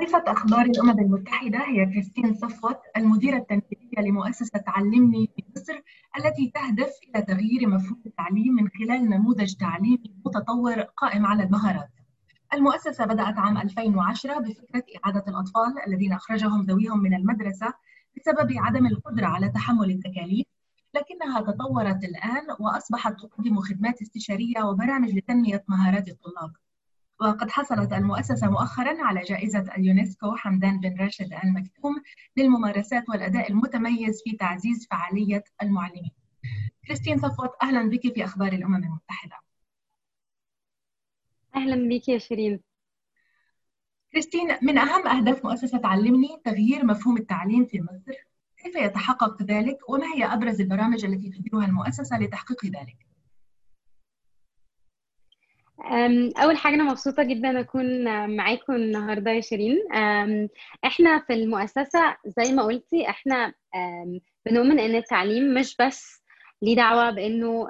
ضيفة أخبار الأمم المتحدة هي كريستين صفوت المديرة التنفيذية لمؤسسة علمني في مصر التي تهدف إلى تغيير مفهوم التعليم من خلال نموذج تعليمي متطور قائم على المهارات. المؤسسة بدأت عام 2010 بفكرة إعادة الأطفال الذين أخرجهم ذويهم من المدرسة بسبب عدم القدرة على تحمل التكاليف لكنها تطورت الآن وأصبحت تقدم خدمات استشارية وبرامج لتنمية مهارات الطلاب. وقد حصلت المؤسسة مؤخرا على جائزة اليونسكو حمدان بن راشد آل مكتوم للممارسات والأداء المتميز في تعزيز فعالية المعلمين. كريستين صفوت أهلا بك في أخبار الأمم المتحدة. أهلا بك يا شيرين. كريستين من أهم أهداف مؤسسة علمني تغيير مفهوم التعليم في مصر. كيف يتحقق ذلك وما هي أبرز البرامج التي تديرها المؤسسة لتحقيق ذلك؟ أول حاجة أنا مبسوطة جدا أكون معاكم النهاردة يا شيرين. إحنا في المؤسسة زي ما قلتي إحنا بنؤمن إن التعليم مش بس ليه دعوة بإنه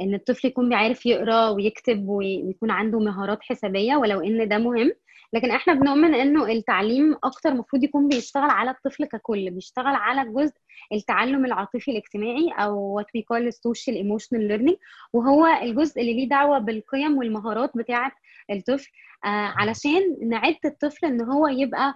إن الطفل يكون بيعرف يقرأ ويكتب ويكون عنده مهارات حسابية ولو إن ده مهم لكن إحنا بنؤمن انه التعليم أكتر المفروض يكون بيشتغل على الطفل ككل بيشتغل على جزء التعلم العاطفي الاجتماعي أو what we call social emotional learning وهو الجزء اللي ليه دعوة بالقيم والمهارات بتاعة الطفل آه علشان نعد الطفل إن هو يبقى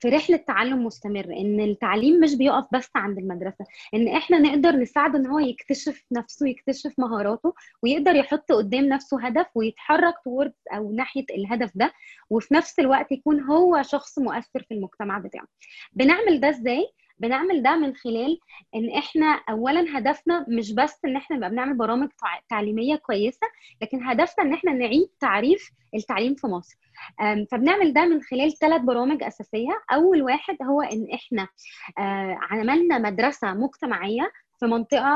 في رحلة تعلم مستمر إن التعليم مش بيقف بس عند المدرسة إن إحنا نقدر نساعده إن هو يكتشف نفسه يكتشف مهاراته ويقدر يحط قدام نفسه هدف ويتحرك توورد أو ناحية الهدف ده وفي نفس الوقت يكون هو شخص مؤثر في المجتمع بتاعه. بنعمل ده إزاي؟ بنعمل ده من خلال إن إحنا اولا هدفنا مش بس إن إحنا نبقى بنعمل برامج تعليمية كويسة لكن هدفنا إن إحنا نعيد تعريف التعليم في مصر. فبنعمل ده من خلال ثلاث برامج أساسية. أول واحد هو إن إحنا عملنا مدرسة مجتمعية في منطقة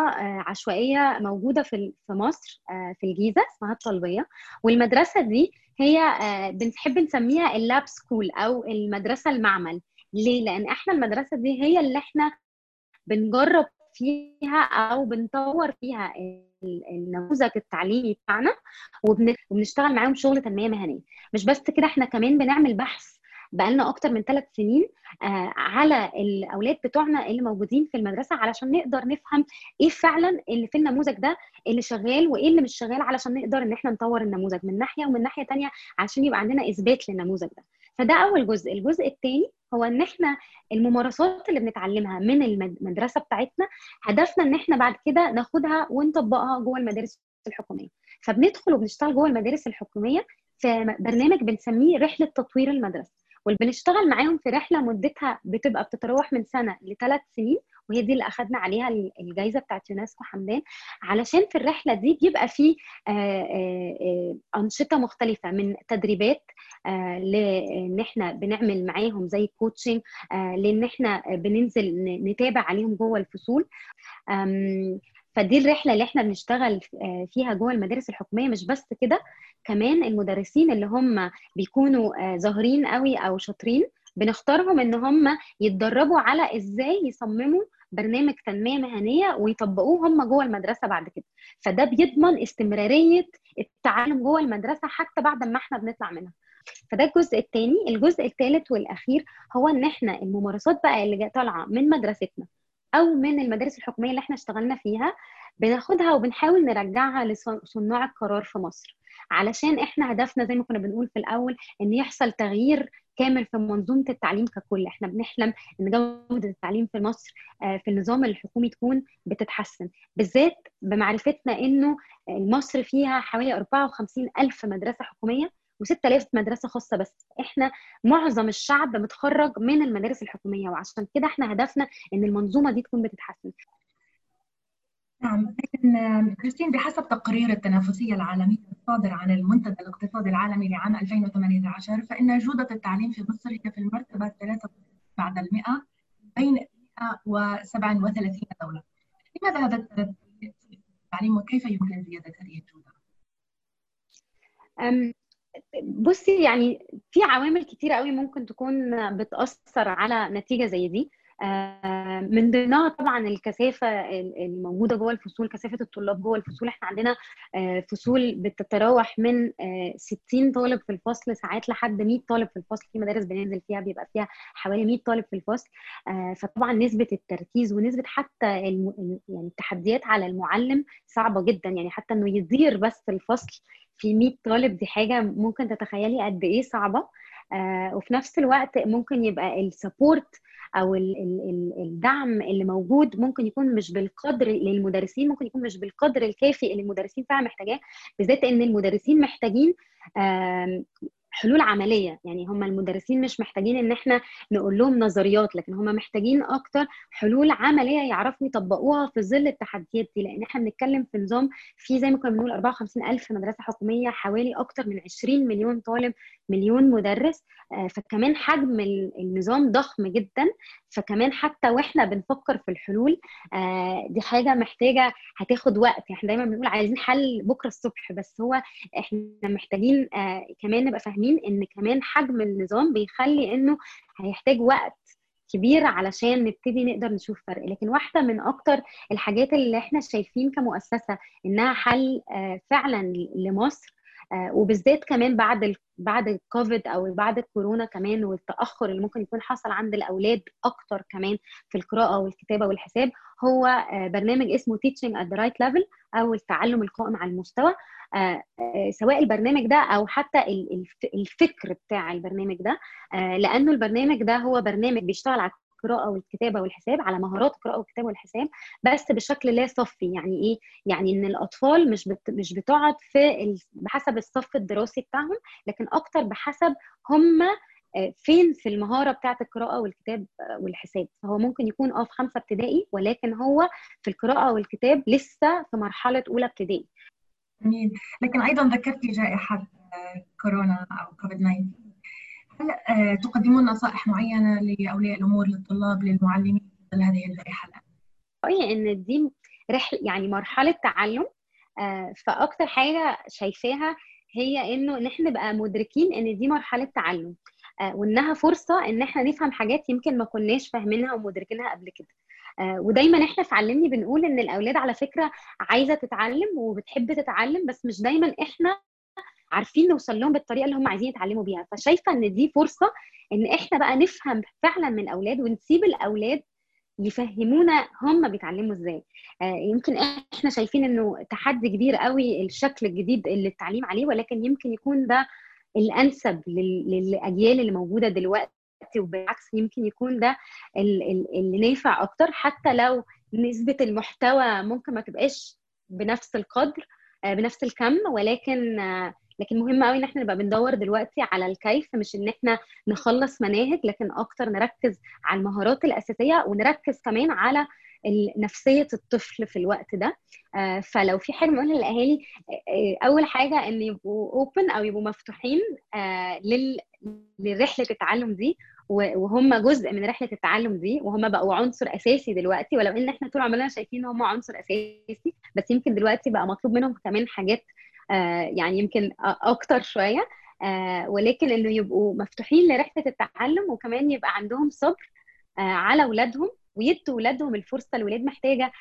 عشوائية موجودة في مصر في الجيزة اسمها الطلبية. والمدرسة دي هي بنحب نسميها الـ lab school أو المدرسة المعمل. ليه؟ لأن إحنا المدرسة دي هي اللي إحنا بنجرب فيها أو بنطور فيها النموذج التعليمي بتاعنا وبنشتغل معاهم شغل تنمية مهنية مش بس كده إحنا كمان بنعمل بحث بقالنا أكتر من ثلاث سنين على الأولاد بتوعنا اللي موجودين في المدرسة علشان نقدر نفهم إيه فعلا اللي في النموذج ده اللي شغال وإيه اللي مش شغال علشان نقدر إن إحنا نطور النموذج من ناحية ومن ناحية ثانية علشان يبقى عندنا إثبات للنموذج ده فده أول جزء. الجزء الثاني هو إن إحنا الممارسات اللي بنتعلمها من المدرسة بتاعتنا هدفنا إن إحنا بعد كده ناخدها ونطبقها جوه المدارس الحكومية. فبندخل وبنشتغل جوه المدارس الحكومية في برنامج بنسميه رحلة تطوير المدرسة. واللي بنشتغل معاهم في رحلة مدتها بتبقى بتتراوح من سنة لثلاث سنين. وهي دي اللي اخذنا عليها الجائزه بتاعت يونسكو حمدان علشان في الرحلة دي بيبقى في أنشطة مختلفة من تدريبات لأن إحنا بنعمل معاهم زي كوتشنج لإن إحنا بننزل نتابع عليهم جوه الفصول. فدي الرحلة اللي إحنا بنشتغل فيها جوه المدارس الحكومية. مش بس كده كمان المدرسين اللي هم بيكونوا ظاهرين قوي أو شاطرين بنختارهم إن هم يتدربوا على إزاي يصمموا برنامج تنمية مهنية ويطبقوه هم جوه المدرسة بعد كده. فده بيضمن استمرارية التعلم جوه المدرسة حتى بعد ما إحنا بنطلع منها. فده الجزء الثاني الجزء الثالث والأخير هو إن إحنا الممارسات بقى اللي طالعة من مدرستنا أو من المدارس الحكومية اللي إحنا اشتغلنا فيها بناخدها وبنحاول نرجعها لصناع القرار في مصر. علشان إحنا هدفنا زي ما كنا بنقول في الأول إن يحصل تغيير كامل في منظومة التعليم ككل. إحنا بنحلم إن جودة التعليم في مصر في النظام الحكومي تكون بتتحسن بالذات بمعرفتنا إنه مصر فيها حوالي 54 ألف مدرسة حكومية و6000 مدرسة خاصة بس. إحنا معظم الشعب متخرج من المدارس الحكومية وعشان كده إحنا هدفنا إن المنظومة دي تكون بتتحسن. نعم لكن كريستين بحسب تقرير التنافسية العالمية الصادر عن المنتدى الاقتصادي العالمي لعام 2018 فإن جودة التعليم في مصر هي في المرتبة الثالثة بعد المئة بين 137 دولة لماذا هذا التعليم وكيف يمكن زيادة هذه الجودة؟ بصي يعني في عوامل كتيرة قوي ممكن تكون بتأثر على نتيجة زي دي من ضمنها طبعا الكثافة الموجوده جوه الفصول كثافة الطلاب جوه الفصول. إحنا عندنا فصول بتتراوح من 60 طالب في الفصل ساعات لحد 100 طالب في الفصل. في مدارس بننزل فيها بيبقى فيها حوالي 100 طالب في الفصل. فطبعا نسبة التركيز ونسبة حتى الم... يعني التحديات على المعلم صعبة جدا. يعني حتى إنه يدير بس الفصل في 100 طالب دي حاجة ممكن تتخيلي قد إيه صعبة. وفي نفس الوقت ممكن يبقى السبورت أو الدعم اللي موجود ممكن يكون مش بالقدر للمدرسين ممكن يكون مش بالقدر الكافي اللي المدرسين فعلا محتاجاه بالذات إن المدرسين محتاجين حلول عملية. يعني هم المدرسين مش محتاجين إن إحنا نقول لهم نظريات لكن هم محتاجين أكتر حلول عملية يعرفوا يطبقوها في ظل التحديات دي. لأن إحنا بنتكلم في نظام في زي ما كنا بنقول 54000 مدرسة حكومية حوالي أكتر من 20 مليون طالب مليون مدرس. فكمان حجم النظام ضخم جدا. فكمان حتى وإحنا بنفكر في الحلول دي حاجة محتاجة هتاخد وقت. إحنا دايما بنقول عايزين حل بكرة الصبح بس هو إحنا محتاجين كمان نبقى فاهمين إن كمان حجم النظام بيخلي إنه هيحتاج وقت كبير علشان نبتدي نقدر نشوف فرق. لكن واحدة من أكتر الحاجات اللي إحنا شايفين كمؤسسة إنها حل فعلا لمصر وبالذات كمان بعد. بعد الكوفيد أو بعد الكورونا كمان والتأخر اللي ممكن يكون حصل عند الأولاد أكتر كمان في القراءة والكتابة والحساب هو برنامج اسمه Teaching at the Right Level أو التعلم القائم على المستوى سواء البرنامج ده أو حتى الفكر بتاع البرنامج ده لأنه البرنامج ده هو برنامج بيشتغل على القراءة والكتابة والحساب على مهارات القراءة والكتابة والحساب بس بشكل لا صفي. يعني إيه؟ يعني إن الأطفال مش بت مش بتقعد في ال... بحسب الصف الدراسي بتاعهم لكن أكتر بحسب هم فين في المهارة بتاعة القراءة والكتاب والحساب. فهو ممكن يكون آه في خمسة ابتدائي ولكن هو في القراءة والكتاب لسه في مرحلة أولى ابتدائي. جميل. لكن أيضا ذكرتي جائحة كورونا أو كوفيد 19 هل تقدمون نصائح معينة لأولياء الأمور للطلاب للمعلمين في هذه الجائحه الآن؟ رأيي إن دي رحله يعني مرحلة تعلم فأكتر حاجة شايفاها هي إنه ان إحنا نبقى مدركين إن دي مرحلة تعلم وإنها فرصة إن إحنا نفهم حاجات يمكن ما كناش فاهمينها ومدركينها قبل كده ودايما إحنا في علمني بنقول إن الأولاد على فكرة عايزة تتعلم وبتحب تتعلم بس مش دايما إحنا عارفين نوصل لهم بالطريقة اللي هم عايزين يتعلموا بيها. فشايفة إن دي فرصة إن إحنا بقى نفهم فعلا من الاولاد ونسيب الأولاد يفهمونا هم بيتعلموا إزاي. يمكن إحنا شايفين إنه تحدي كبير قوي الشكل الجديد اللي التعليم عليه ولكن يمكن يكون ده الأنسب للأجيال اللي موجودة دلوقتي وبالعكس يمكن يكون ده اللي نافع أكتر حتى لو نسبة المحتوى ممكن ما تبقاش بنفس القدر بنفس الكم ولكن لكن مهم قوي إن إحنا نبقى بندور دلوقتي على الكيف مش إن إحنا نخلص مناهج لكن أكتر نركز على المهارات الأساسية ونركز كمان على نفسية الطفل في الوقت ده. فلو في حاجة بنقولها للأهالي أول حاجة إن يبقوا اوبن أو يبقوا مفتوحين لرحلة التعلم دي وهم جزء من رحلة التعلم دي وهم بقوا عنصر أساسي دلوقتي. ولو إن إحنا طول عمرنا شايفين إن هم عنصر أساسي بس يمكن دلوقتي بقى مطلوب منهم كمان حاجات يعني يمكن أكتر شوية. ولكن إنه يبقوا مفتوحين لرحلة التعلم وكمان يبقى عندهم صبر على اولادهم ويدوا ولادهم الفرصة. الولاد محتاجة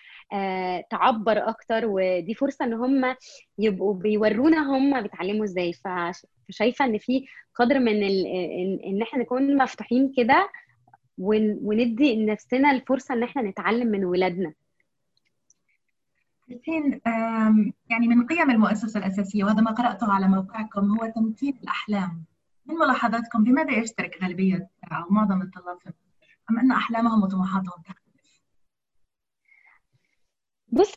تعبر أكتر ودي فرصة إن هم يبقوا بيورونا هم بيتعلموا إزاي. فشايفة إن في قدر من ان إحنا نكون مفتوحين كده وندي لنفسنا الفرصة إن إحنا نتعلم من ولادنا. حسين يعني من قيم المؤسسة الأساسية وهذا ما قرأته على موقعكم هو تمثيل الأحلام. من ملاحظاتكم بماذا يشترك غالبية أو معظم الطلاب في مصر أم أن أحلامهم وطموحاتهم تختلف؟ بص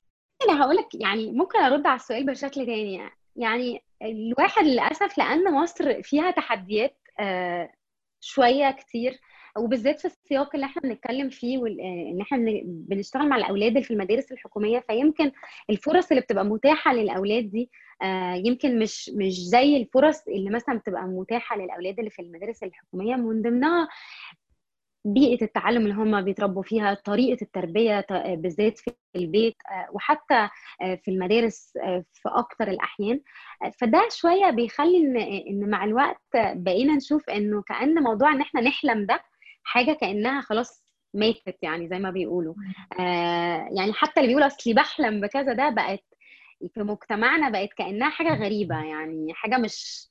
أنا هقول لك يعني ممكن أرد على السؤال بشكل تاني. يعني الواحد للأسف لأن مصر فيها تحديات شوية كتير وبالذات في السياق اللي إحنا بنتكلم فيه وان إحنا بنشتغل مع الأولاد اللي في المدارس الحكومية فيمكن الفرص اللي بتبقى متاحة للأولاد دي يمكن مش مش زي الفرص اللي مثلا بتبقى متاحة للأولاد اللي في المدارس الحكومية من ضمنها بيئة التعلم اللي هم بيتربوا فيها طريقة التربية بالذات في البيت وحتى في المدارس في أكتر الأحيان. فده شوية بيخلي ان إن مع الوقت بقينا نشوف إنه كأن موضوع إن إحنا نحلم ده حاجة كأنها خلاص ماتت يعني زي ما بيقولوا. آه يعني حتى اللي بيقول اصلي بحلم بكذا ده بقت في مجتمعنا بقت كأنها حاجة غريبة يعني حاجة مش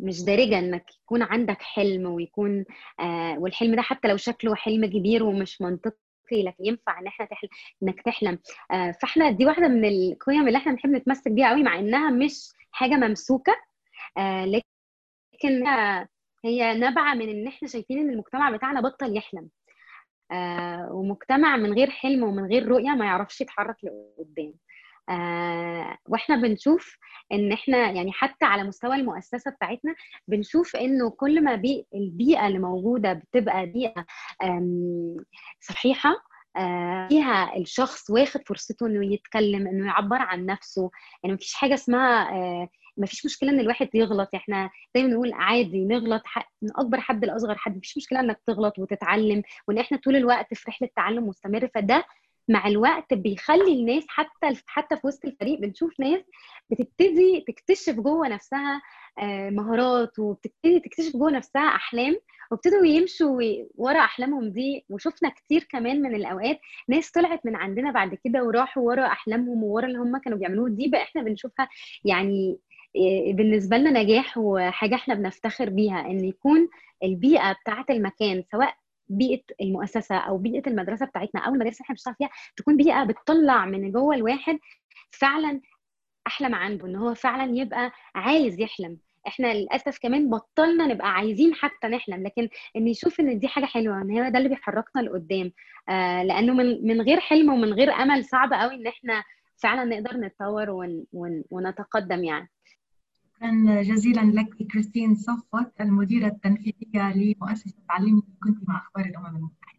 مش دارجة إنك يكون عندك حلم ويكون آه والحلم ده حتى لو شكله حلم كبير ومش منطقي لكن ينفع إن إحنا تحلم إنك تحلم. آه فإحنا دي واحدة من القيم اللي إحنا بنحب نتمسك بيها قوي مع إنها مش حاجة ممسوكة. آه لكن هي نابعة من إن إحنا شايفين إن المجتمع بتاعنا بطل يحلم. آه ومجتمع من غير حلم ومن غير رؤية ما يعرفش يتحرك لقدام. آه وإحنا بنشوف إن إحنا يعني حتى على مستوى المؤسسة بتاعتنا بنشوف إنه كل ما بي البيئة اللي موجودة بتبقى بيئة صحيحة آه فيها الشخص واخد فرصته إنه يتكلم إنه يعبر عن نفسه يعني مفيش حاجة اسمها آه مفيش مشكلة إن الواحد يغلط إحنا دايما نقول عادي نغلط من أكبر حد لأصغر حد مفيش مشكلة إنك تغلط وتتعلم وإن إحنا طول الوقت في رحلة تعلم مستمر فده مع الوقت بيخلي الناس حتى حتى في وسط الفريق بنشوف ناس بتبتدي تكتشف جوه نفسها مهارات وبتبتدي تكتشف جوه نفسها أحلام وابتدوا يمشوا ورا أحلامهم دي وشفنا كتير كمان من الأوقات ناس طلعت من عندنا بعد كده وراحوا ورا أحلامهم وورا اللي هم كانوا بيعملوه دي بقى إحنا بنشوفها يعني بالنسبة لنا نجاح وحاجة إحنا بنفتخر بيها إن يكون البيئة بتاعة المكان سواء بيئة المؤسسة أو بيئة المدرسة بتاعتنا أو المدارس اللي إحنا بنشتغل فيها تكون بيئة بتطلع من جوه الواحد فعلا احلم عنده إن هو فعلا يبقى عايز يحلم. إحنا للأسف كمان بطلنا نبقى عايزين حتى نحلم لكن إن يشوف إن دي حاجة حلوة إن هو ده اللي بيحركنا لقدام. آه لأنه من من غير حلم ومن غير أمل صعب قوي إن إحنا فعلا نقدر نتطور ون ون ونتقدم يعني. شكرا جزيلا لك كريستين صفوت المديرة التنفيذية لمؤسسة تعليم كنت مع أخبار الأمم المتحدة.